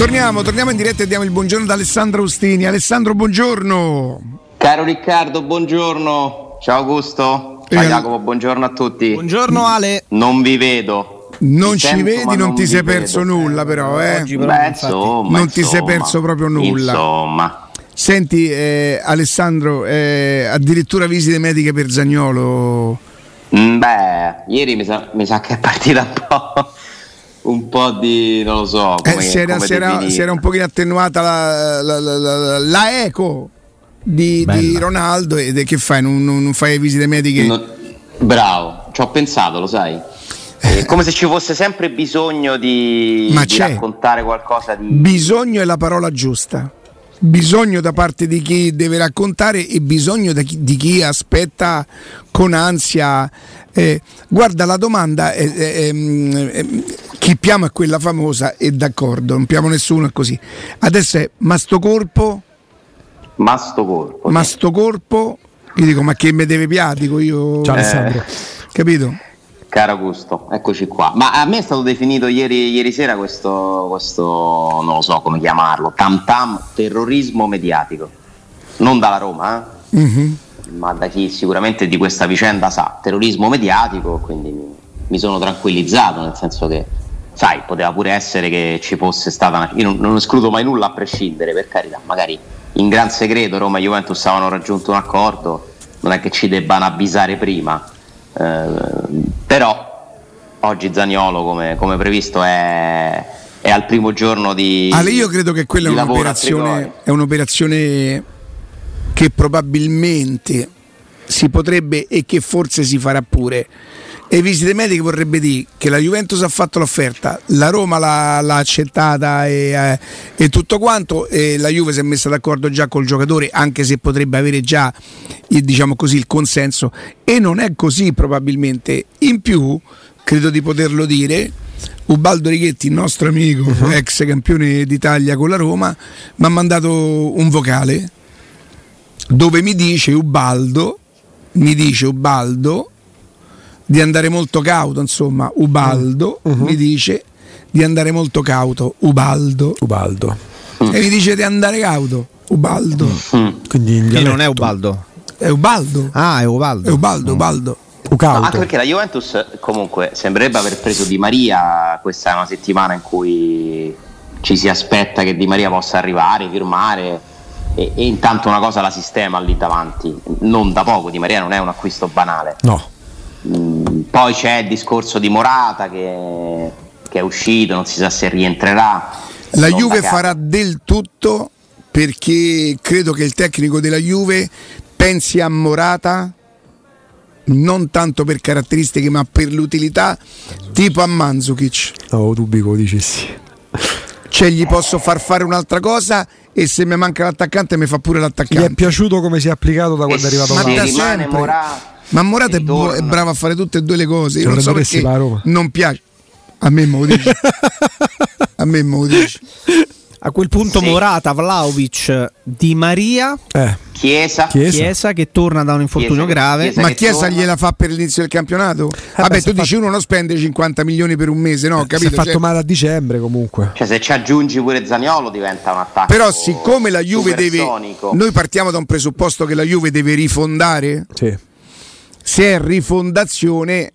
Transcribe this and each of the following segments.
Torniamo, torniamo in diretta e diamo il buongiorno ad Alessandro Ustini. Alessandro, buongiorno. Caro Riccardo, buongiorno. Ciao Augusto. Ciao Eh, Jacopo, buongiorno a tutti. Buongiorno Ale. Non vi vedo. Non ci sento, vedi, non ti sei vedo. perso nulla, però, eh. Oggi però, Beh, infatti, insomma, non ti sei insomma. perso proprio nulla. Insomma. Senti, eh, Alessandro, eh, addirittura visite mediche per Zagnolo. Mm, Beh, ieri mi sa, mi sa che è partita un po', un po' di, non lo so, come, Eh, si, era, come si era- si era un pochino attenuata la, la- la- la- la eco di, di Ronaldo e che fai? Non, non- non fai visite mediche? Non- bravo, ci ho pensato, lo sai. È come se ci fosse sempre bisogno di, Ma di c'è. raccontare qualcosa di... Bisogno è la parola giusta. Bisogno da parte di chi deve raccontare e bisogno chi- di chi aspetta con ansia. Eh, guarda, la domanda è, è- è- è- chi piamo è quella famosa e d'accordo, non piamo nessuno è così. Adesso è ma sto corpo, Ma sto colpo. ma sto corpo, io dico ma che me deve piare, dico io, Ciao Alessandro. capito? Caro Augusto, eccoci qua. Ma a me è stato definito ieri, ieri sera questo, questo, non lo so come chiamarlo, tam tam terrorismo mediatico. Non dalla Roma, eh? Mhm. ma da chi sicuramente di questa vicenda sa. Terrorismo mediatico, quindi mi, mi sono tranquillizzato, nel senso che, sai, poteva pure essere che ci fosse stata una... Io non, non escludo mai nulla a prescindere, per carità, magari in gran segreto Roma e Juventus avevano raggiunto un accordo, non è che ci debbano avvisare prima. Eh, però oggi Zaniolo, come, come previsto, è, è al primo giorno di. Ale, io credo che quella è un'operazione, è un'operazione che probabilmente si potrebbe e che forse si farà pure. E visite mediche vorrebbe dire che la Juventus ha fatto l'offerta, la Roma l'ha, l'ha accettata e, eh, e tutto quanto, e la Juve si è messa d'accordo già col giocatore, anche se potrebbe avere già il, diciamo così, il consenso, e non è così probabilmente. In più, credo di poterlo dire, Ubaldo Righetti, il nostro amico, ex campione d'Italia con la Roma, mi ha mandato un vocale dove mi dice Ubaldo, mi dice Ubaldo di andare molto cauto, insomma, Ubaldo mi dice di andare molto cauto, Ubaldo, Ubaldo. e mi dice di andare cauto, Ubaldo, Quindi in Che dialetto. non è Ubaldo. è Ubaldo, Ah, è è Ubaldo. Ubaldo, Ubaldo. No, Ucauto. anche perché la Juventus comunque sembrerebbe aver preso Di Maria, questa è una settimana in cui ci si aspetta che Di Maria possa arrivare, firmare e, e intanto una cosa la sistema lì davanti, non da poco, Di Maria non è un acquisto banale. No. Mm, poi c'è il discorso di Morata che, che è uscito, non si sa se rientrerà. La Non Juve farà del tutto perché credo che il tecnico della Juve pensi a Morata non tanto per caratteristiche ma per l'utilità tipo a Mandzukic No, tu bico dicessi. cioè gli posso far fare un'altra cosa e se mi manca l'attaccante mi fa pure Gli è l'attaccante piaciuto come si è applicato da quando è E arrivato ma se da sempre. Morata ma Morata è, bu- è bravo a fare tutte e due le cose io non so perché non piace a me me lo dici a me me lo dici A quel punto Sì. Morata, Vlaovic, Di Maria, Eh, Chiesa, Chiesa. Chiesa che torna da un infortunio Chiesa- grave. Chiesa- Ma Chiesa torna. gliela fa per l'inizio del campionato? Vabbè, beh, si tu è dici fatto- uno non spende 50 milioni per un mese, no? si è Capito? fatto Cioè, male a dicembre comunque. Cioè, se ci aggiungi pure Zaniolo diventa un attacco. però siccome la Juve deve... Noi partiamo da un presupposto che la Juve deve rifondare. Sì. Se è rifondazione,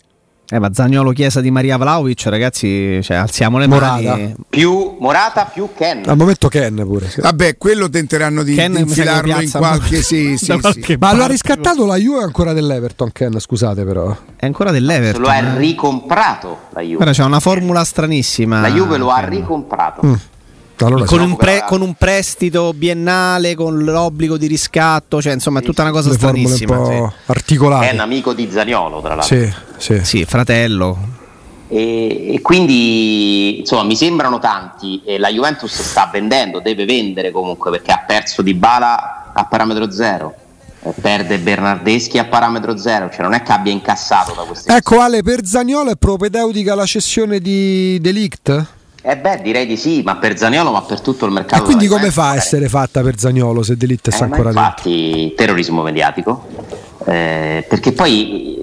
Eh, ma Zagnolo, Chiesa, Di Maria, Vlaovic, ragazzi, cioè, alziamo le Morata. mani. più Morata più Ken. Al momento Ken pure. sì. vabbè, quello tenteranno di, Ken di infilarlo in qualche... Sì, sì, da sì. qualche Ma lo ha parte. riscattato la Juve ancora dell'Everton Ken, scusate però. È ancora Se dell'Everton. lo ha eh. ricomprato la Juve. Guarda, c'è una formula stranissima. La Juve lo ha ricomprato. Mm. Allora Con sì. un, pre- con un prestito biennale, con l'obbligo di riscatto, cioè insomma è tutta una cosa un stranissima. po' È un amico di Zaniolo, tra l'altro. Sì, sì. Sì, fratello. E, e quindi insomma mi sembrano tanti e la Juventus sta vendendo, deve vendere comunque perché ha perso Di Bala a parametro zero, perde Bernardeschi a parametro zero, cioè non è che abbia incassato da queste Ecco Ale, per Zagnolo è propedeutica la cessione di Delict? Eh beh, direi di sì, ma per Zaniolo, ma per tutto il mercato. E quindi come fa a magari. essere fatta per Zagnolo se Delict Eh, sta ma ancora dentro? infatti terrorismo mediatico, eh, perché poi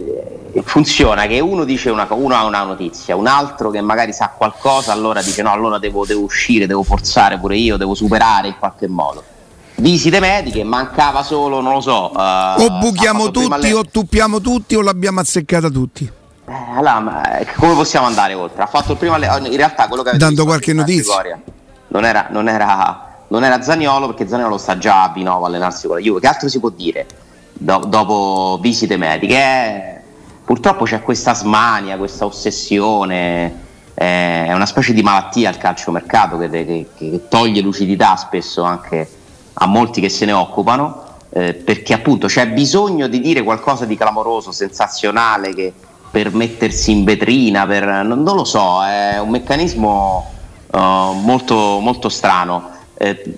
funziona che uno dice una uno ha una notizia, un altro che magari sa qualcosa, allora dice no, allora devo, devo uscire, devo forzare pure io, devo superare in qualche modo. Visite mediche, mancava solo, non lo so. Uh, o buchiamo tutti, o tuppiamo tutti, o l'abbiamo azzeccata tutti. Eh, allora, ma come possiamo andare oltre? Ha fatto il primo in realtà quello che avete Dando qualche notizia. Non era, non, era, non era Zaniolo perché Zaniolo sta già a Binova a allenarsi con la Juve. Che altro si può dire do, dopo visite mediche? Eh, purtroppo c'è questa smania, questa ossessione, eh, è una specie di malattia al calciomercato che, che, che toglie lucidità spesso anche a molti che se ne occupano. Eh, perché appunto c'è bisogno di dire qualcosa di clamoroso, sensazionale che, per mettersi in vetrina, per, non, non, lo so, è un meccanismo uh, molto, molto strano. Eh,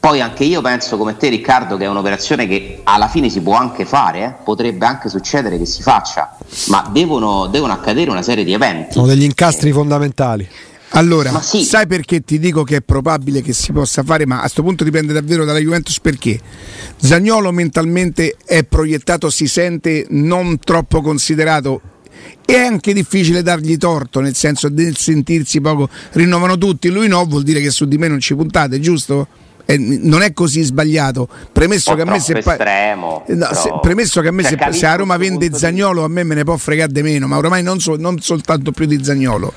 poi anche io penso come te Riccardo che è un'operazione che alla fine si può anche fare, eh? potrebbe anche succedere che si faccia, ma devono, devono accadere una serie di eventi. Sono degli incastri eh. fondamentali. Allora, sì. sai perché ti dico che è probabile che si possa fare, ma a questo punto dipende davvero dalla Juventus perché Zagnolo mentalmente è proiettato, si sente non troppo considerato è anche difficile dargli torto, nel senso del sentirsi poco rinnovano tutti, lui no, vuol dire che su di me non ci puntate, giusto? Eh, non è così sbagliato. Premesso che a me se, estremo, no, se, premesso che a me cioè, se, se a Roma vende Zagnolo, a me me ne può fregare di meno, ma ormai non, so, non soltanto più di Zagnolo.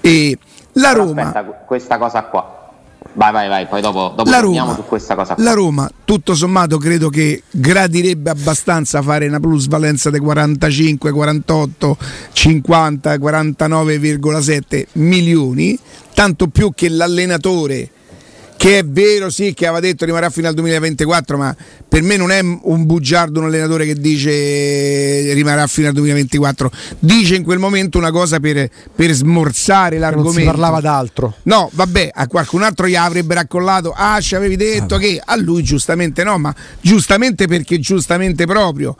E la Roma. Aspetta, questa cosa qua. Vai, vai, vai, poi dopo, dopo la Roma, su questa cosa. Qua. La Roma, tutto sommato, credo che gradirebbe abbastanza fare una plusvalenza di 45, 48, 50, 49,7 milioni, tanto più che l'allenatore che è vero sì che aveva detto rimarrà fino al 2024 ma per me non è un bugiardo un allenatore che dice rimarrà fino al 2024 dice in quel momento una cosa per, per smorzare l'argomento non si parlava d'altro. No vabbè a qualcun altro gli avrebbe raccollato ah ci avevi detto ah, che a lui giustamente no ma giustamente perché giustamente proprio.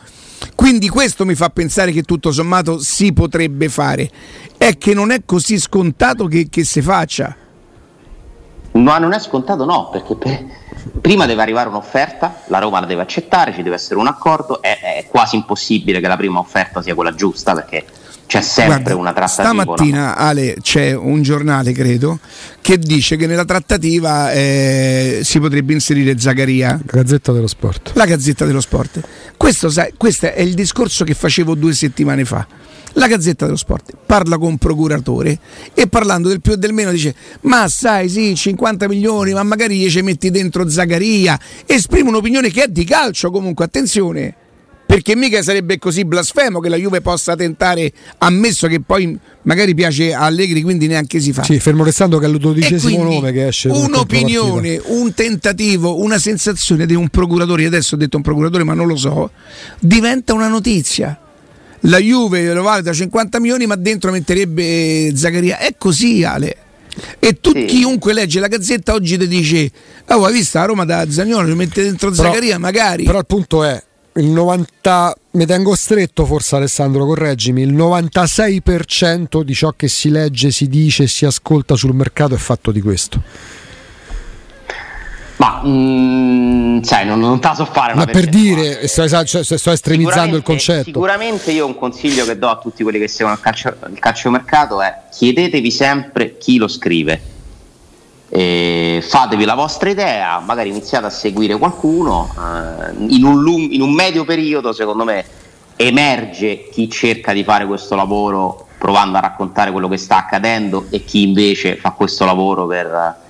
Quindi questo mi fa pensare che tutto sommato si potrebbe fare. È che non è così scontato che, che si faccia ma non è scontato no, perché per, prima deve arrivare un'offerta, la Roma la deve accettare, ci deve essere un accordo, è, è quasi impossibile che la prima offerta sia quella giusta perché c'è sempre Guarda, una trattativa. Stamattina no? Ale c'è un giornale, credo, che dice che nella trattativa eh, si potrebbe inserire Zaccaria. Gazzetta dello Sport. La Gazzetta dello Sport. Questo, sai, questo è il discorso che facevo due settimane fa. La Gazzetta dello Sport parla con un procuratore e parlando del più e del meno dice ma sai sì 50 milioni ma magari ci metti dentro Zagaria esprime un'opinione che è di calcio comunque attenzione perché mica sarebbe così blasfemo che la Juve possa tentare ammesso che poi magari piace a Allegri quindi neanche si fa. Sì fermo restando che è il dodicesimo nome che esce un'opinione un tentativo una sensazione di un procuratore adesso ho detto un procuratore ma non lo so diventa una notizia la Juve lo vale da 50 milioni, ma dentro metterebbe Zaccaria. È così, Ale. E tu, sì. chiunque legge la gazzetta oggi ti dice: Oh, hai visto la Roma da Zagnolo, ci mette dentro però, Zaccaria, magari. Però il punto è: il 90, mi tengo stretto, forse Alessandro, correggimi. Il 96% di ciò che si legge, si dice, si ascolta sul mercato è fatto di questo. Ma mm, sai, non, non te la so fare. Ma per dire, sto, cioè, sto estremizzando il concetto. Sicuramente io un consiglio che do a tutti quelli che seguono il calcio, il calciomercato è chiedetevi sempre chi lo scrive. E fatevi la vostra idea, magari iniziate a seguire qualcuno. Eh, in, un lung- in un medio periodo, secondo me, emerge chi cerca di fare questo lavoro provando a raccontare quello che sta accadendo e chi invece fa questo lavoro per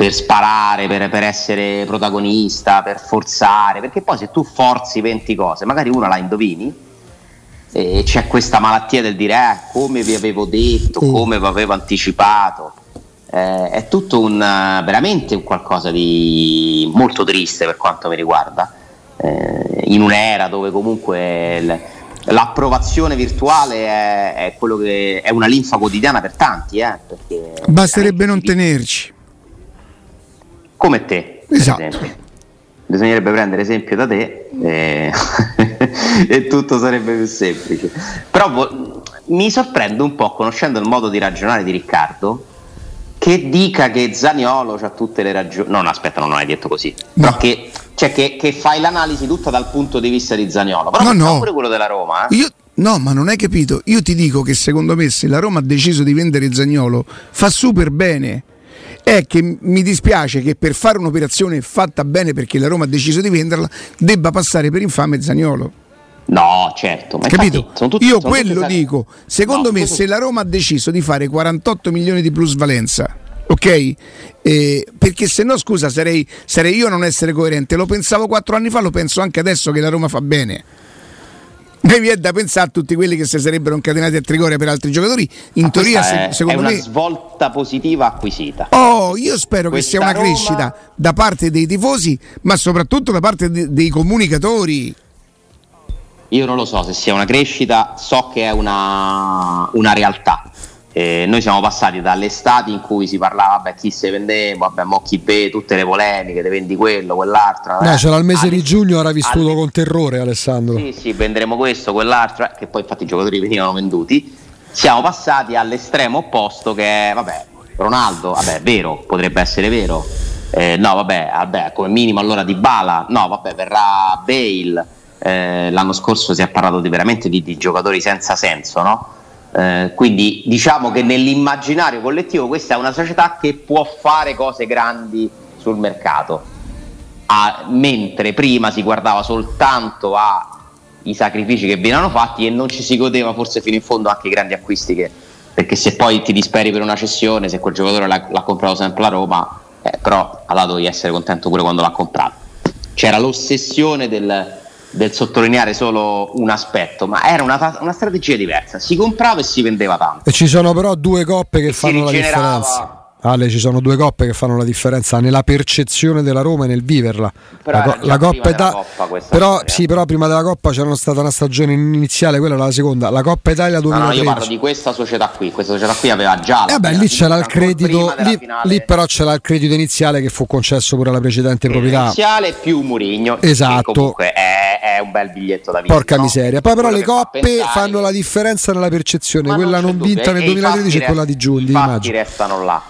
per sparare, per, per, essere protagonista, per forzare, perché poi se tu forzi 20 cose, magari una la indovini e c'è questa malattia del dire eh, come vi avevo detto, come vi avevo anticipato. Eh, è tutto un, veramente un qualcosa di molto triste per quanto mi riguarda, eh, in un'era dove comunque l, l'approvazione virtuale è, è, che, è, una linfa quotidiana per tanti. Eh, Basterebbe non tenerci come te. Esatto. Bisognerebbe prendere esempio da te e, e tutto sarebbe più semplice. Però vo- mi sorprende un po', conoscendo il modo di ragionare di Riccardo, che dica che Zaniolo ha tutte le ragioni. No, no, aspetta, non hai detto così. No. Che, cioè che, che, fai l'analisi tutta dal punto di vista di Zaniolo. Però no, no. pure quello della Roma. Eh? Io No, ma non hai capito. Io ti dico che secondo me se la Roma ha deciso di vendere Zagnolo fa super bene. È che mi dispiace che per fare un'operazione fatta bene perché la Roma ha deciso di venderla debba passare per infame Zagnolo. No, certo. Ma Capito? infatti sono tutti- Io sono quello tutti- dico. Secondo No, me, se la Roma ha deciso di fare 48 milioni di plusvalenza, ok? Eh, perché se no, scusa, sarei, sarei io a non essere coerente. Lo pensavo quattro anni fa, lo penso anche adesso che la Roma fa bene. Mi viene da pensare a tutti quelli che si sarebbero incatenati a Trigoria per altri giocatori. In Ma teoria, se- è, secondo è una me. svolta positiva acquisita. Oh, io spero che Questa sia una Roma- crescita da parte dei tifosi, ma soprattutto da parte de- dei comunicatori. Io non lo so se sia una crescita, so che è una, una realtà. Eh, noi siamo passati dalle estati in cui si parlava, vabbè, chi se vendeva, vabbè, mo chi vede tutte le polemiche, te vendi quello, quell'altro. Beh, eh. c'era il mese Alle- di giugno, era vissuto alle- con terrore Alessandro. Sì, sì, venderemo questo, quell'altro, eh, che poi infatti i giocatori venivano venduti. Siamo passati all'estremo opposto che è, vabbè, Ronaldo, vabbè, è vero, potrebbe essere vero. Eh, no, vabbè, vabbè, come minimo allora di Bala, no, vabbè, verrà Bale. Eh, l'anno scorso si è parlato di, veramente di, di giocatori senza senso, no? Eh, quindi diciamo che nell'immaginario collettivo questa è una società che può fare cose grandi sul mercato. A- mentre prima si guardava soltanto ai sacrifici che venivano fatti e non ci si godeva forse fino in fondo anche i grandi acquisti che, perché se poi ti disperi per una cessione se quel giocatore l'ha, l'ha comprato sempre la Roma eh, però ha dato di essere contento pure quando l'ha comprato. C'era l'ossessione del, del sottolineare solo un aspetto ma era una, una strategia diversa si comprava e si vendeva tanto E ci sono però due coppe che E si fanno la differenza. Ale, ci sono due coppe che fanno la differenza nella percezione della Roma e nel viverla. Però la, co- la Coppa Italia. Però, sì, però prima della Coppa c'era stata una stagione iniziale, quella era la seconda. La Coppa Italia No, no, 2013. io parlo di questa società qui. Questa società qui aveva già. la Eh beh, lì c'era il credito, lì, lì però c'era il credito iniziale che fu concesso pure alla precedente proprietà. iniziale più Murigno. Esatto. Comunque è, è un bel biglietto da vincere. Porca no? miseria. Poi però Quello le fa coppe pensare fanno la differenza nella percezione, Ma quella non dubbio, vinta nel e- e i 2013 e quella di rest- giugno, di I fatti maggio. restano là.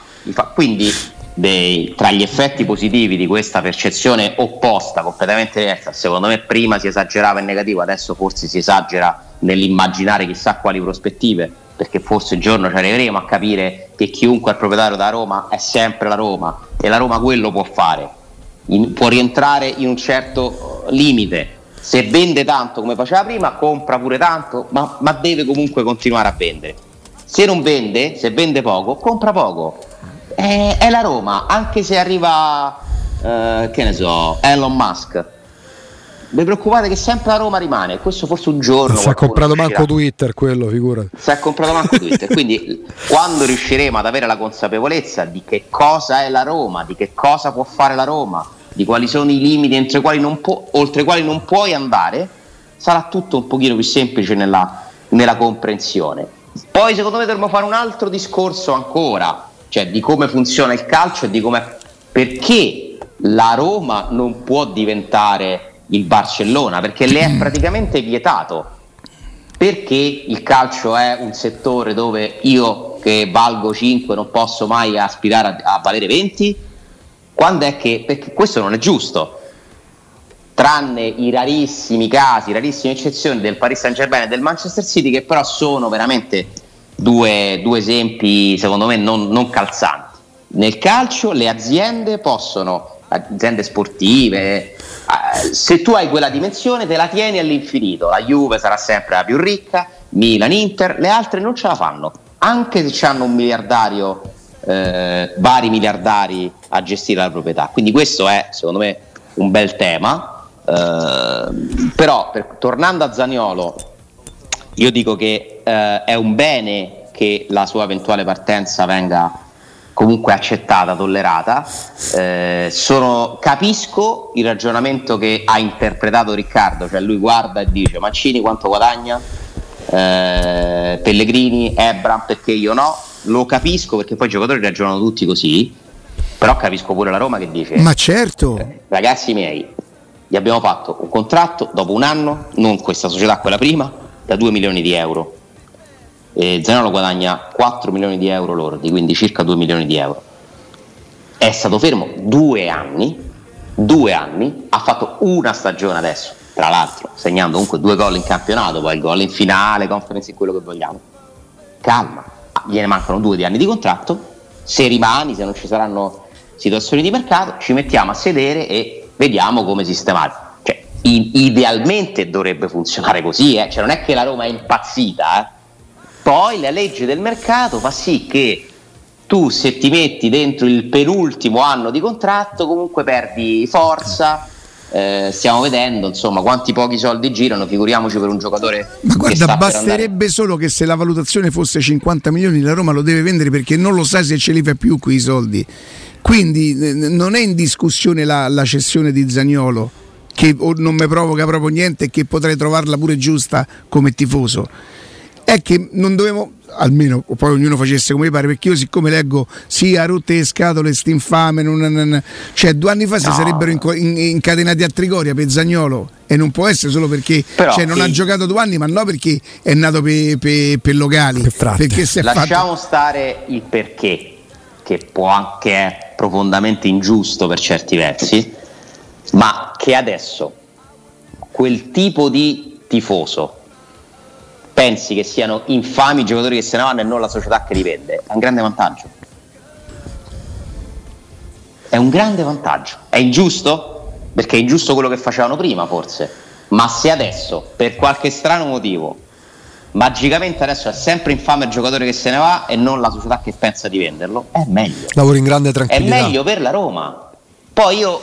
Quindi dei- tra gli effetti positivi di questa percezione opposta, completamente diversa, secondo me prima si esagerava in negativo, adesso forse si esagera nell'immaginare chissà quali prospettive, perché forse un giorno ci arriveremo a capire che chiunque è proprietario da Roma è sempre la Roma e la Roma quello può fare, In- può rientrare in un certo eh, limite. Se vende tanto come faceva prima, compra pure tanto, ma, ma deve comunque continuare a vendere. Se non vende, se vende poco, compra poco. È, è la Roma, anche se arriva, eh, che ne so, Elon Musk. Vi preoccupate che sempre la Roma rimane. Questo forse un giorno. Si è comprato riuscirà. manco Twitter quello, figurati. Si è comprato manco Twitter. Quindi quando riusciremo ad avere la consapevolezza di che cosa è la Roma, di che cosa può fare la Roma, di quali sono i limiti entro i quali non può- oltre i quali non puoi andare, sarà tutto un pochino più semplice nella, nella comprensione. Poi secondo me dovremmo fare un altro discorso ancora, cioè di come funziona il calcio e di come perché la Roma non può diventare il Barcellona, perché le è praticamente vietato perché il calcio è un settore dove io che valgo 5 non posso mai aspirare a, a valere 20? Quando è che perché questo non è giusto. Tranne i rarissimi casi, rarissime eccezioni del Paris Saint Germain e del Manchester City, che però sono veramente due, due esempi, secondo me, non, non calzanti. Nel calcio le aziende possono, aziende sportive, eh, se tu hai quella dimensione te la tieni all'infinito. La Juve sarà sempre la più ricca, Milan, Inter, le altre non ce la fanno, anche se hanno un miliardario, eh, vari miliardari a gestire la proprietà. Quindi questo è, secondo me, un bel tema. Eh, però, per- tornando a Zaniolo, io dico che eh, è un bene che la sua eventuale partenza venga comunque accettata, tollerata. Eh, sono- capisco il ragionamento che ha interpretato Riccardo, cioè lui guarda e dice Mancini quanto guadagna, Eh, Pellegrini, Ebram perché io no, lo capisco perché poi i giocatori ragionano tutti così, però capisco pure la Roma che dice Ma certo, ragazzi miei, gli abbiamo fatto un contratto dopo un anno, non questa società, quella prima, da 2 milioni di euro. E Zanolo guadagna 4 milioni di euro lordi, quindi circa 2 milioni di euro. È stato fermo due anni, due anni, ha fatto una stagione adesso, tra l'altro segnando comunque due gol in campionato, poi il gol in finale, conference, quello che vogliamo. Calma, gliene mancano due di anni di contratto, se rimani, se non ci saranno situazioni di mercato, ci mettiamo a sedere e vediamo come sistemare. Idealmente dovrebbe funzionare così, eh? cioè, non è che la Roma è impazzita, eh? poi la legge del mercato fa sì che tu se ti metti dentro il penultimo anno di contratto comunque perdi forza. Eh, stiamo vedendo insomma quanti pochi soldi girano, figuriamoci per un giocatore. Ma guarda, basterebbe solo che se la valutazione fosse 50 milioni la Roma lo deve vendere perché non lo sa se ce li fa più quei soldi. Quindi eh, non è in discussione la, la cessione di Zagnolo, che o non mi provoca proprio niente e che potrei trovarla pure giusta come tifoso. È che non dovevo, almeno poi ognuno facesse come pare, perché io siccome leggo sì, ha rotte le scatole, st'infame, non, non- non- cioè due anni fa si No. sarebbero inco- in- incatenati a Trigoria per Zagnolo e non può essere solo perché Però cioè, non chi- ha giocato due anni, ma no perché è nato per pe, pe locali, perché si è Lasciamo fatto... stare il perché, che può anche è profondamente ingiusto per certi versi, ma che adesso quel tipo di tifoso pensi che siano infami i giocatori che se ne vanno e non la società che li vende, è un grande vantaggio. È un grande vantaggio. È ingiusto? Perché è ingiusto quello che facevano prima, forse. Ma se adesso, per qualche strano motivo, magicamente adesso è sempre infame il giocatore che se ne va e non la società che pensa di venderlo, è meglio. Lavori in grande È tranquillità. meglio per la Roma. Poi io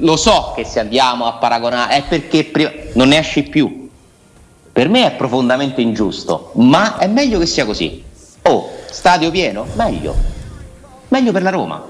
lo so che se andiamo a paragonare è perché prima non ne esci più. Per me è profondamente ingiusto, ma è meglio che sia così. Oh, stadio pieno? Meglio. Meglio per la Roma.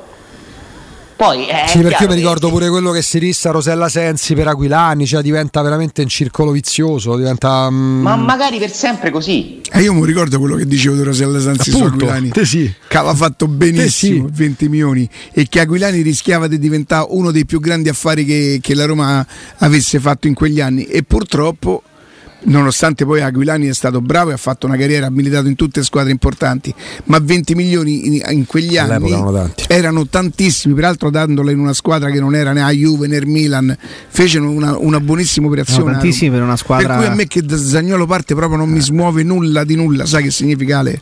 Poi è Sì, perché io mi che- ricordo pure quello che si rissa Rosella Sensi per Aquilani, cioè diventa veramente un circolo vizioso, diventa... mm, Ma magari per sempre così. E io mi ricordo quello che dicevo di Rosella Sanzi su Aquilani, te sì. che aveva fatto benissimo sì. 20 milioni e che Aquilani rischiava di diventare uno dei più grandi affari che, che la Roma avesse fatto in quegli anni e purtroppo nonostante poi Aquilani è stato bravo e ha fatto una carriera, ha militato in tutte le squadre importanti, ma 20 milioni in, in quegli anni erano erano tantissimi, peraltro dandola in una squadra che non era né a Juve né al Milan, fecero una, una buonissima operazione. No, tantissimi per una squadra- Per cui a me che Zagnolo parte proprio non mi smuove nulla di nulla, sai che significa Ale?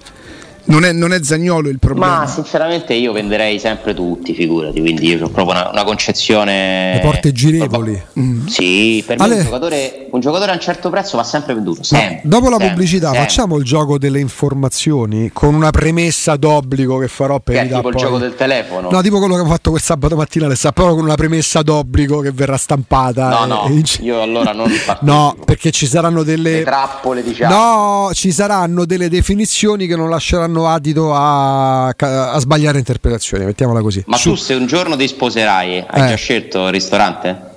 Non è, non è Zagnolo il problema. Ma sinceramente io venderei sempre tutti, figurati, quindi io ho proprio una, una concezione... Le porte girevoli. Mm. Sì, per me Ale- un giocatore, un giocatore a un certo prezzo va sempre venduto. Sempre, dopo la sempre, pubblicità sempre. facciamo il gioco delle informazioni con una premessa d'obbligo che farò per Che è tipo il poi- gioco del telefono. No, tipo quello che ho fatto quel sabato mattina alle però con una premessa d'obbligo che verrà stampata. No, e- no, e- io allora non partecipo. No, perché ci saranno delle Le trappole, diciamo. No, ci saranno delle definizioni che non lasceranno adito a, a sbagliare interpretazioni, mettiamola così. Ma Su. tu se un giorno ti sposerai, hai Eh. già scelto il ristorante?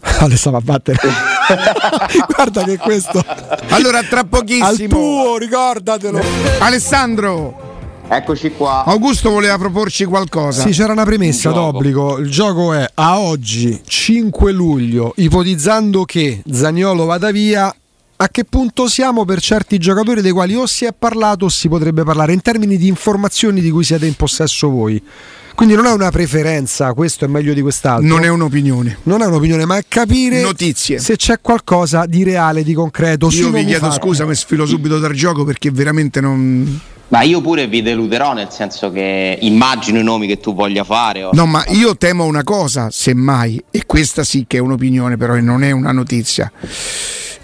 Ale stava a battere. Guarda che questo Allora, tra al pochissimo, tuo, ricordatelo. Alessandro, Eccoci qua. Augusto voleva proporci qualcosa. Sì, c'era una premessa Un d'obbligo. Il gioco è a oggi, 5 luglio, ipotizzando che Zagnolo vada via. A che punto siamo per certi giocatori dei quali o si è parlato o si potrebbe parlare in termini di informazioni di cui siete in possesso voi? Quindi non è una preferenza, questo è meglio di quest'altro. Non è un'opinione. Non è un'opinione, ma è capire Notizie. se c'è qualcosa di reale, di concreto. Io vi chiedo Mufarra. scusa, mi sfilo subito dal gioco perché veramente non. Ma io pure vi deluderò, nel senso che immagino i nomi che tu voglia fare. o- No, ma io temo una cosa, semmai, e questa sì che è un'opinione, però e non è una notizia.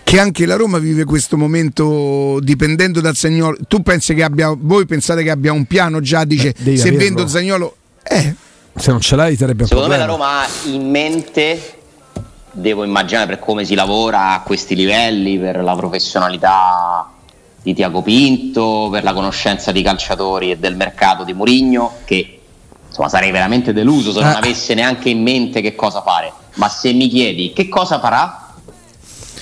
Che anche la Roma vive questo momento dipendendo da Zagnolo. Tu pensi che abbia, voi pensate che abbia un piano già? Dice Eh, devi se averlo. vendo Zagnolo, eh, Se non ce l'hai sarebbe un Secondo me la problema. Roma ha in mente, devo immaginare per come si lavora a questi livelli, per la professionalità di Tiago Pinto, per la conoscenza di calciatori e del mercato di Murigno, che insomma sarei veramente deluso se non Eh. avesse neanche in mente che cosa fare. Ma se mi chiedi che cosa farà,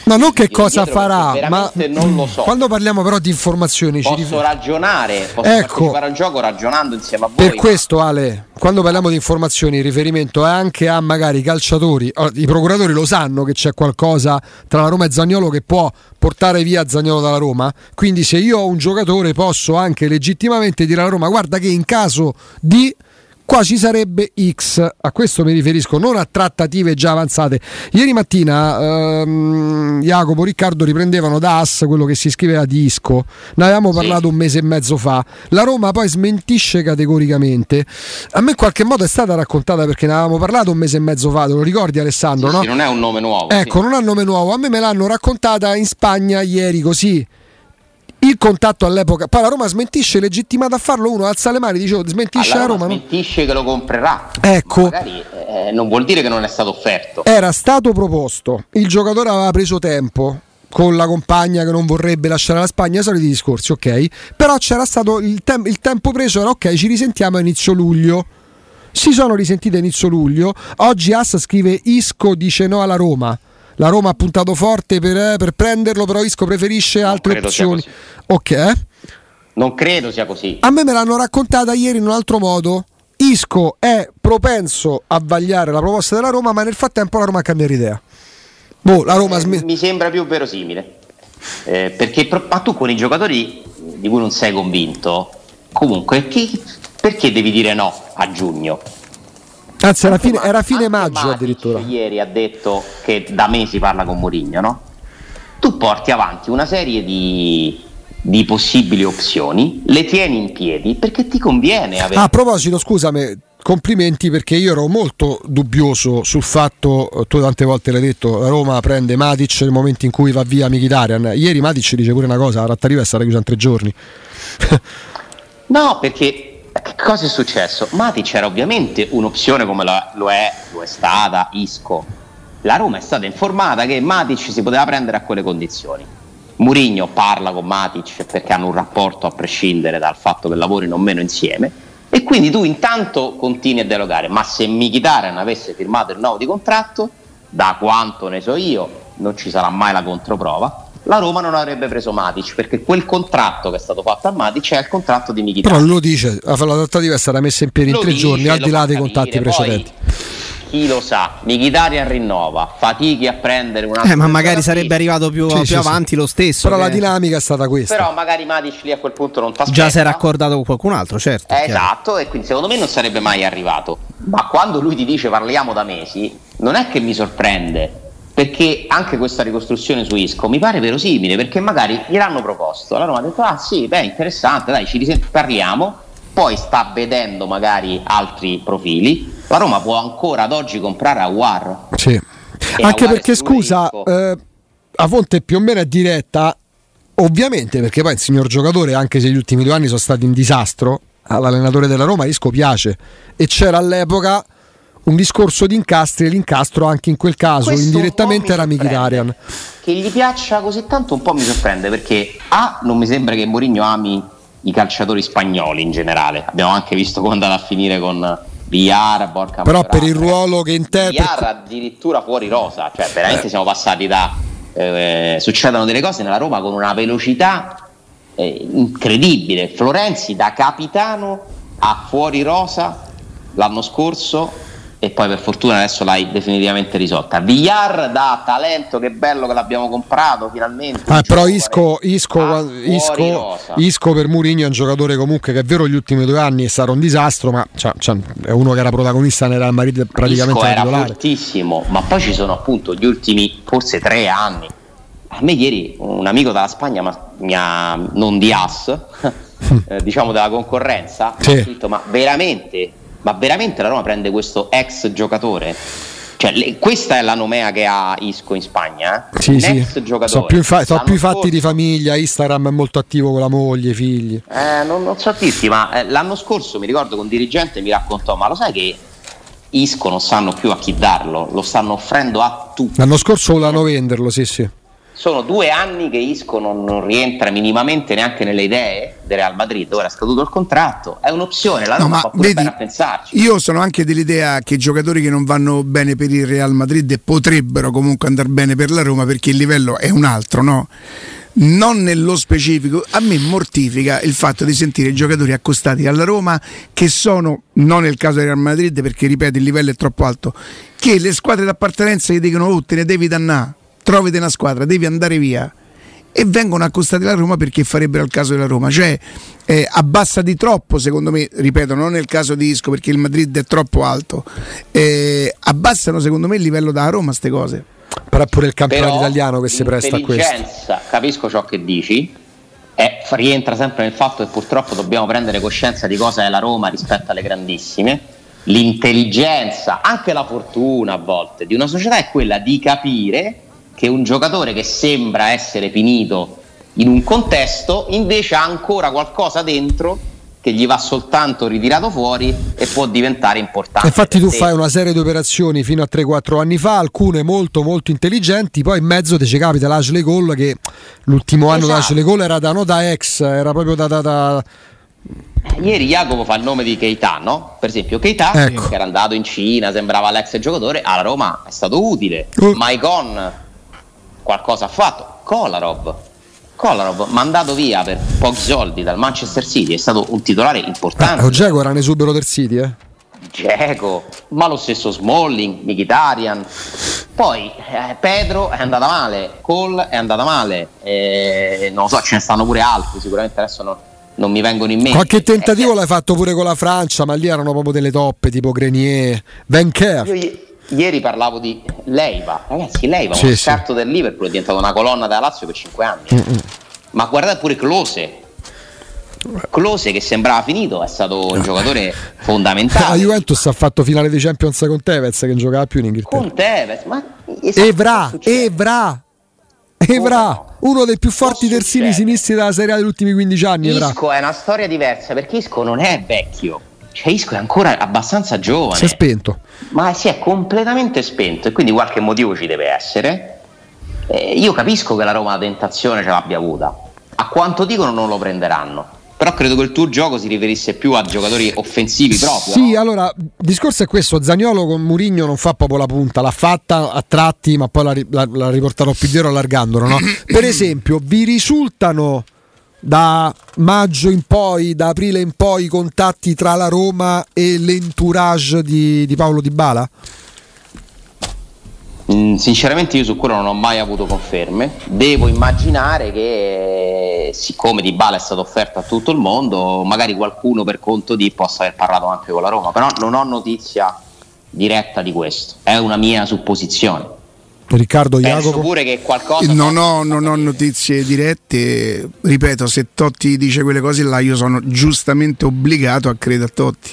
No, non che cosa farà, ma non lo so. quando parliamo però di informazioni ci posso riferiamo- ragionare, posso Ecco. partecipare al gioco ragionando insieme a voi. Per questo Ale, quando parliamo di informazioni, il riferimento è anche a magari i calciatori, allora, i procuratori lo sanno che c'è qualcosa tra la Roma e Zagnolo che può portare via Zagnolo dalla Roma, quindi se io ho un giocatore posso anche legittimamente dire alla Roma guarda che in caso di qua ci sarebbe X, a questo mi riferisco, non a trattative già avanzate. Ieri mattina ehm, Jacopo Riccardo riprendevano da AS quello che si scriveva di Isco, ne avevamo parlato un mese e mezzo fa, la Roma poi smentisce categoricamente, a me in qualche modo è stata raccontata perché ne avevamo parlato un mese e mezzo fa, te lo ricordi Alessandro? Sì, no? sì, non è un nome nuovo. Ecco, sì. non ha nome nuovo, a me me l'hanno raccontata in Spagna ieri così. Il contatto all'epoca, poi la Roma smentisce, legittimata a farlo, uno alza le mani, dicevo, smentisce Alla la Roma. no? smentisce che lo comprerà. Ecco. Magari eh, non vuol dire che non è stato offerto. Era stato proposto, il giocatore aveva preso tempo con la compagna che non vorrebbe lasciare la Spagna, soliti discorsi, ok? Però c'era stato il, tem- il tempo preso, era ok, ci risentiamo a inizio luglio. Si sono risentite a inizio luglio. Oggi Ass scrive Isco dice no alla Roma. La Roma ha puntato forte per, eh, per prenderlo, però Isco preferisce altre opzioni. Ok, eh? Non credo sia così. A me me l'hanno raccontata ieri in un altro modo. Isco è propenso a vagliare la proposta della Roma, ma nel frattempo la Roma ha cambiato idea. Boh, la Roma Eh, sm- mi sembra più verosimile. Eh, perché pro- ma tu con i giocatori di cui non sei convinto, comunque, che- perché devi dire no a giugno? Anzi, era fine, era fine maggio Matic addirittura. Ieri ha detto che da mesi parla con Mourinho, no? Tu porti avanti una serie di, di possibili opzioni, le tieni in piedi perché ti conviene avere. Ah, a proposito, scusami, complimenti perché io ero molto dubbioso sul fatto, eh, tu tante volte l'hai detto, la Roma prende Matic nel momento in cui va via Mkhitaryan. Ieri Matic dice pure una cosa, la trattativa è stata chiusa in tre giorni. No, perché che cosa è successo? Matic era ovviamente un'opzione come la- lo è, lo è stata Isco. La Roma è stata informata che Matic si poteva prendere a quelle condizioni. Murigno parla con Matic perché hanno un rapporto a prescindere dal fatto che lavorino o meno insieme e quindi tu intanto continui a derogare, ma se Mkhitaryan avesse firmato il nuovo di contratto, da quanto ne so io, non ci sarà mai la controprova, la Roma non avrebbe preso Matic perché quel contratto che è stato fatto a Matic è il contratto di Mkhitaryan. Però lui lo dice, la la trattativa è stata messa in piedi in Lo tre dice, giorni, al di là dei capire, contatti poi precedenti. Chi lo sa, Mkhitaryan rinnova, fatichi a prendere un altro Eh, ma magari sarebbe arrivato più, Sì, più sì, avanti lo stesso. Però la che dinamica è stata questa. Però magari Matic lì a quel punto non ti già si era accordato con qualcun altro, certo. Eh, chiaro. esatto, e quindi secondo me non sarebbe mai arrivato. Ma quando lui ti dice parliamo da mesi, non è che mi sorprende, perché anche questa ricostruzione su Isco mi pare verosimile, perché magari gliel'hanno proposto. La Roma ha detto, ah sì, beh, interessante, dai, ci risent- parliamo, poi sta vedendo magari altri profili. La Roma può ancora ad oggi comprare a War. Sì. E Anche Aguare perché, scusa, eh, a fonte più o meno è diretta, ovviamente perché poi il signor giocatore, anche se gli ultimi due anni sono stati un disastro, all'allenatore della Roma Isco piace e c'era all'epoca un discorso di incastri e l'incastro anche in quel caso Questo indirettamente era. Mkhitaryan. Che gli piaccia così tanto un po' mi sorprende perché A non mi sembra che Mourinho ami i calciatori spagnoli in generale. Abbiamo anche visto come è andata a finire con Villar, Borca Però Majoral. per il ruolo che interpreta Villar addirittura fuori rosa, cioè veramente siamo passati da eh, succedono delle cose nella Roma con una velocità eh, incredibile. Florenzi da capitano a fuori rosa l'anno scorso e poi per fortuna adesso l'hai definitivamente risolta. Villar da talento, che bello che l'abbiamo comprato finalmente. Ah, però Isco, Isco, Isco. Isco per Mourinho è un giocatore comunque che è vero gli ultimi due anni è stato un disastro, ma c'ha- c'ha- è uno che era protagonista nel Real Madrid praticamente Isco era fortissimo, ma poi ci sono appunto gli ultimi forse tre anni. A me ieri un amico dalla Spagna ma- mi ha, non di AS, eh, diciamo della concorrenza, Sì. ha scritto ma veramente, ma veramente la Roma prende questo ex giocatore? Cioè, le- questa è la nomea che ha Isco in Spagna, eh? Sì, sì. ex giocatore. So più, fa- so più fatti scorso- di famiglia, Instagram è molto attivo con la moglie, i figli. Eh, non, non so dirti, ma eh, l'anno scorso mi ricordo che un dirigente mi raccontò, ma lo sai che Isco non sanno più a chi darlo, lo stanno offrendo a tutti. L'anno scorso volevano venderlo, sì, sì. Sono due anni che Isco non, non rientra minimamente neanche nelle idee del Real Madrid, ora è scaduto il contratto, è un'opzione, la No, Roma ma fa pure vedi, bene a pensarci. io sono anche dell'idea che i giocatori che non vanno bene per il Real Madrid potrebbero comunque andare bene per la Roma perché il livello è un altro, no? Non nello specifico, a me mortifica il fatto di sentire giocatori accostati alla Roma che sono, non nel caso del Real Madrid perché ripeto il livello è troppo alto, che le squadre d'appartenenza gli dicono oh te ne devi dannare, trovate una squadra, devi andare via e vengono accostati alla Roma perché farebbero il caso della Roma. Cioè eh, abbassa di troppo, secondo me, ripeto, non nel caso di Isco perché il Madrid è troppo alto, eh, abbassano secondo me il livello da Roma queste cose. Però pure il campionato Però italiano che si presta a questo. l'intelligenza, Capisco ciò che dici. E rientra sempre nel fatto che purtroppo dobbiamo prendere coscienza di cosa è la Roma rispetto alle grandissime. L'intelligenza, anche la fortuna a volte di una società è quella di capire che un giocatore che sembra essere finito in un contesto invece ha ancora qualcosa dentro che gli va soltanto ritirato fuori e può diventare importante. Infatti tu fai una serie di operazioni fino a 3-4 anni fa, alcune molto molto intelligenti, poi in mezzo ti ci capita l'Ashley Cole che l'ultimo anno Esatto. l'Ashley Cole era da nota ex, era proprio da... da- da- Ieri Jacopo fa il nome di Keita, no? Per esempio Keita, Ecco. che era andato in Cina, sembrava l'ex giocatore, alla Roma è stato utile. Uh. Maicon qualcosa ha fatto. Kolarov, Kolarov mandato via per pochi soldi dal Manchester City, è stato un titolare Eh, importante. Ogego era un esubero del City, eh. Dzeko, ma lo stesso Smalling, Mkhitaryan. Poi eh, Pedro è andata male, Cole è andata male, eh, non lo so, ce ne stanno pure altri, sicuramente adesso non, non mi vengono in mente. Qualche tentativo Eh, l'hai fatto pure con la Francia, ma lì erano proprio delle toppe, tipo Grenier, Venker. Io ieri parlavo di Leiva, ragazzi, Leiva, Sì, uno sì. scarto del Liverpool, è diventato una colonna della Lazio per 5 anni. Ma guardate pure Close. Close che sembrava finito, è stato un giocatore La fondamentale. Juventus ha fatto finale di Champions con Tevez che non giocava più in Inghilterra. Con Tevez, ma esatto, Evra. Evra, Evra, no? uno dei più forti terzini sinistri della Serie A degli ultimi 15 anni. Evra. Isco è una storia diversa perché Isco non è vecchio, cioè Isco è ancora abbastanza giovane. Si è spento. ma si è completamente spento e quindi qualche motivo ci deve essere. Eh, io capisco che la Roma la tentazione ce l'abbia avuta, a quanto dicono non lo prenderanno, però credo che il tuo gioco si riferisse più a giocatori offensivi proprio. Sì, no? allora, il discorso è questo, Zagnolo con Murigno non fa proprio la punta, l'ha fatta a tratti, ma poi l'ha, l'ha- l'ha riportato più dietro allargandolo, no? Per esempio, vi risultano da maggio in poi, da aprile in poi, i contatti tra la Roma e l'entourage di, di Paolo Di Bala? Mm, sinceramente io su quello non ho mai avuto conferme, devo immaginare che eh, siccome Di Bala è stato offerto a tutto il mondo, magari qualcuno per conto di possa aver parlato anche con la Roma, però non ho notizia diretta di questo, è una mia supposizione. Riccardo Penso Jacopo? pure che qualcosa Non ho, non ho notizie dirette, ripeto, se Totti dice quelle cose là io sono giustamente obbligato a credere a Totti.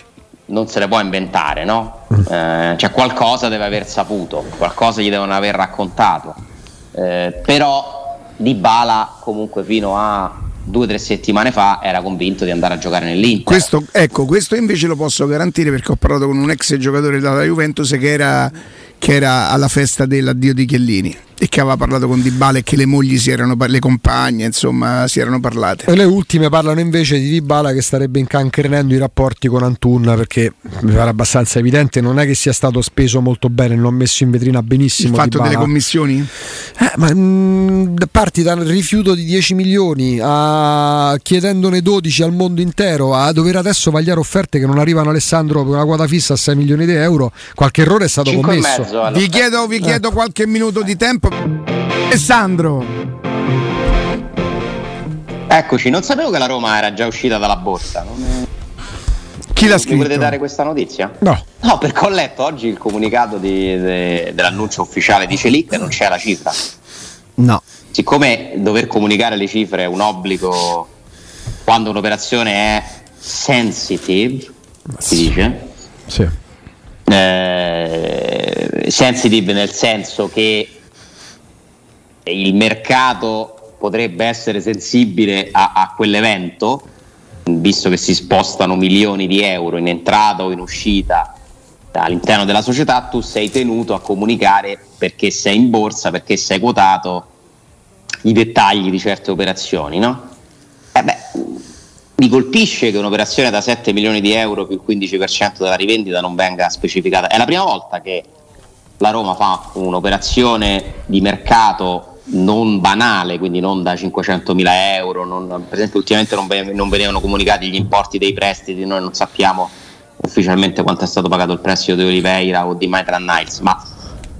non se le può inventare, no? Mm. Eh, cioè qualcosa deve aver saputo, qualcosa gli devono aver raccontato. Eh, però Di Bala comunque fino a due o tre settimane fa era convinto di andare a giocare nell'Inter. Questo, ecco, questo invece lo posso garantire perché ho parlato con un ex giocatore della Juventus che era, che era alla festa dell'addio di Chiellini e che aveva parlato con Di Bala e che le mogli si erano, par- le compagne, insomma, si erano parlate. E le ultime parlano invece di Dybala che starebbe incancrenendo i rapporti con Antun perché mi pare abbastanza evidente, non è che sia stato speso molto bene, non messo in vetrina Il benissimo fatto Dybala. delle commissioni? Eh, ma mm, parti dal rifiuto di 10 milioni a chiedendone 12 al mondo intero a dover adesso vagliare offerte che non arrivano Alessandro per una quota fissa a 6 milioni di euro, qualche errore è stato commesso. mezzo alla- Vi chiedo, vi chiedo qualche minuto di tempo. Alessandro, Eccoci, non sapevo che la Roma era già uscita dalla borsa. Non è- chi l'ha Mi volete scritto? dare questa notizia? No. No, perché ho letto oggi il comunicato di- de- dell'annuncio ufficiale di Celic e non c'è la cifra. No. Siccome dover comunicare le cifre è un obbligo quando un'operazione è sensitive, si dice, Sì. eh, sensitive nel senso che il mercato potrebbe essere sensibile a, a quell'evento, visto che si spostano milioni di euro in entrata o in uscita all'interno della società, tu sei tenuto a comunicare perché sei in borsa, perché sei quotato, i dettagli di certe operazioni, no? Eh beh, mi colpisce che un'operazione da 7 milioni di euro più il 15% della rivendita non venga specificata. È la prima volta che la Roma fa un'operazione di mercato non banale, quindi non da 500 mila euro, non- per esempio ultimamente non, non venivano comunicati gli importi dei prestiti, noi non sappiamo ufficialmente quanto è stato pagato il prestito di Oliveira o di Maitland Niles, ma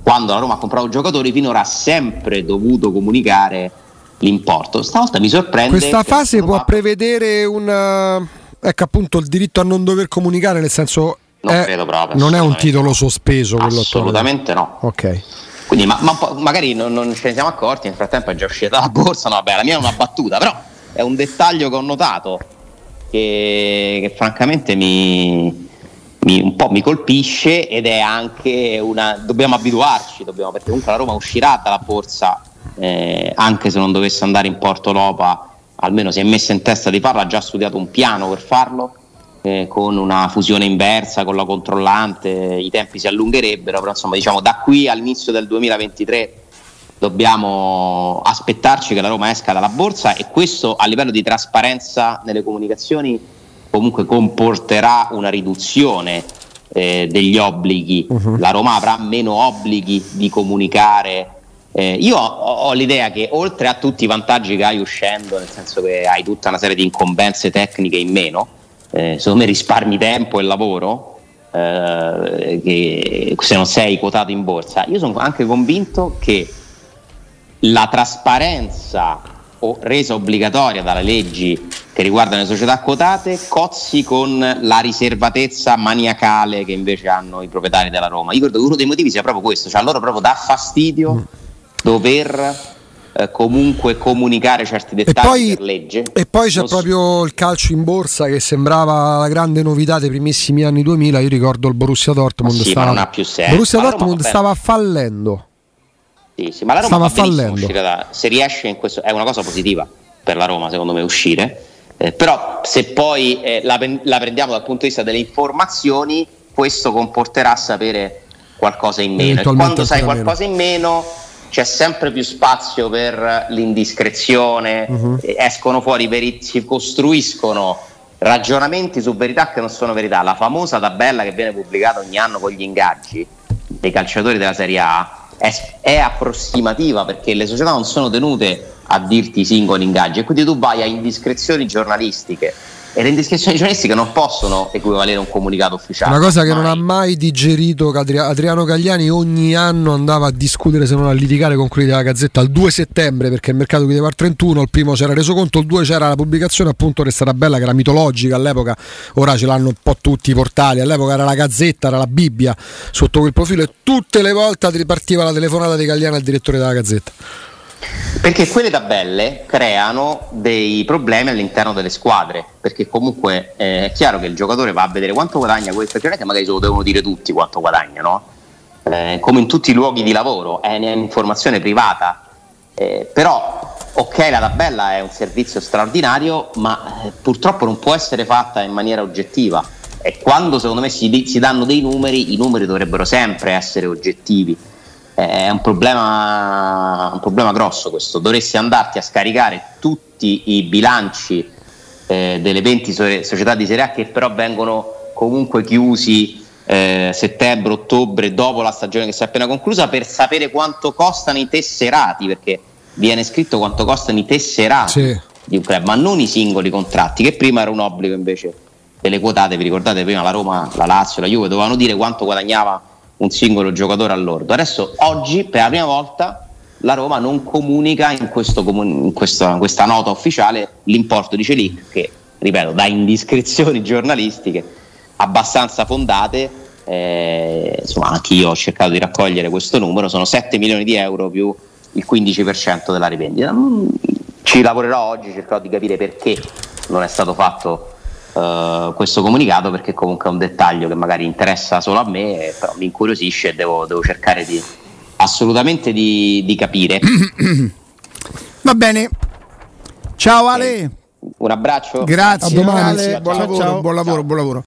quando la Roma ha comprato giocatori finora ha sempre dovuto comunicare l'importo. Stavolta mi sorprende. Questa fase può prevedere un ecco appunto il diritto a non dover comunicare, nel senso Non è- credo proprio, non è un titolo sospeso quello attuale. Assolutamente no. Ok. Quindi, ma, ma magari non, non ce ne siamo accorti, nel frattempo è già uscita la borsa. No, vabbè, la mia è una battuta, però è un dettaglio che ho notato che, che francamente mi, mi- un po' mi colpisce ed è anche una. Dobbiamo abituarci, dobbiamo, perché comunque la Roma uscirà dalla borsa, eh, anche se non dovesse andare in Porto Lopa, almeno si è messa in testa di farlo, ha già studiato un piano per farlo. Eh, con una fusione inversa con la controllante, i tempi si allungherebbero, però insomma diciamo da qui all'inizio del 2023 dobbiamo aspettarci che la Roma esca dalla borsa e questo a livello di trasparenza nelle comunicazioni comunque comporterà una riduzione eh, degli obblighi. La Roma avrà meno obblighi di comunicare. Eh, io ho, ho l'idea che oltre a tutti i vantaggi che hai uscendo, nel senso che hai tutta una serie di incombenze tecniche in meno, eh, secondo me risparmi tempo e lavoro, eh, che se non sei quotato in borsa. Io sono anche convinto che la trasparenza resa obbligatoria dalle leggi che riguardano le società quotate cozzi con la riservatezza maniacale che invece hanno i proprietari della Roma. Io credo che uno dei motivi sia proprio questo, cioè a loro proprio dà fastidio dover eh, comunque comunicare certi E dettagli poi, per legge. e poi c'è Non proprio il calcio in borsa che sembrava la grande novità dei primissimi anni 2000. Io ricordo il Borussia Dortmund. Ma sì, stava, non ha più senso. Borussia Ma Dortmund stava fallendo. Sì, sì, ma la Roma Stava fallendo. da- se riesce in questo è una cosa positiva per la Roma secondo me uscire Eh, però se poi eh, la, la prendiamo dal punto di vista delle informazioni questo comporterà sapere qualcosa in meno e quando sai qualcosa in meno c'è sempre più spazio per l'indiscrezione eh, escono fuori veri- si costruiscono ragionamenti su verità che non sono verità. La famosa tabella che viene pubblicata ogni anno con gli ingaggi dei calciatori della Serie A è, è approssimativa perché le società non sono tenute a dirti i singoli ingaggi e quindi tu vai a indiscrezioni giornalistiche e le indiscrezioni giornalistiche non possono equivalere a un comunicato ufficiale. Una cosa che non Mai. ha mai digerito Adriano Gagliani ogni anno andava a discutere se non a litigare con quelli della Gazzetta il 2 settembre perché il mercato chiudeva il 31, il primo si era reso conto, il 2 c'era la pubblicazione appunto restata bella che era mitologica all'epoca, ora ce l'hanno un po' tutti i portali, all'epoca era la Gazzetta, era la Bibbia sotto quel profilo e tutte le volte ripartiva la telefonata di Gagliani al direttore della Gazzetta. Perché quelle tabelle creano dei problemi all'interno delle squadre, perché comunque eh, è chiaro che il giocatore va a vedere quanto guadagna è che magari se lo devono dire tutti quanto guadagna, no? Eh, come in tutti i luoghi di lavoro, è un'informazione privata, Eh, però ok la tabella è un servizio straordinario, ma eh, purtroppo non può essere fatta in maniera oggettiva. E quando secondo me si, si danno dei numeri, i numeri dovrebbero sempre essere oggettivi è un problema, un problema grosso questo. Dovresti andarti a scaricare tutti i bilanci eh, delle 20 so- società di Serie A che però vengono comunque chiusi eh, settembre, ottobre, dopo la stagione che si è appena conclusa, per sapere quanto costano i tesserati, perché viene scritto quanto costano i tesserati Sì. di un club, ma non i singoli contratti, che prima era un obbligo invece delle quotate, vi ricordate prima la Roma, la Lazio, la Juve dovevano dire quanto guadagnava un singolo giocatore all'ordo. Adesso oggi per la prima volta la Roma non comunica in, questo comun- in questa, in questa nota ufficiale l'importo di Celic che, ripeto, da indiscrezioni giornalistiche abbastanza fondate, eh, insomma anche io ho cercato di raccogliere questo numero, sono 7 milioni di euro più il 15% della rivendita. Mm, Ci lavorerò oggi, cercherò di capire perché non è stato fatto eh, questo comunicato, perché comunque è un dettaglio che magari interessa solo a me, eh, però mi incuriosisce e devo, devo cercare di assolutamente di, di capire. Va bene. Ciao Ale. Un abbraccio. Grazie. A domani. grazie. Buon Ciao, lavoro, ciao. buon lavoro, buon lavoro.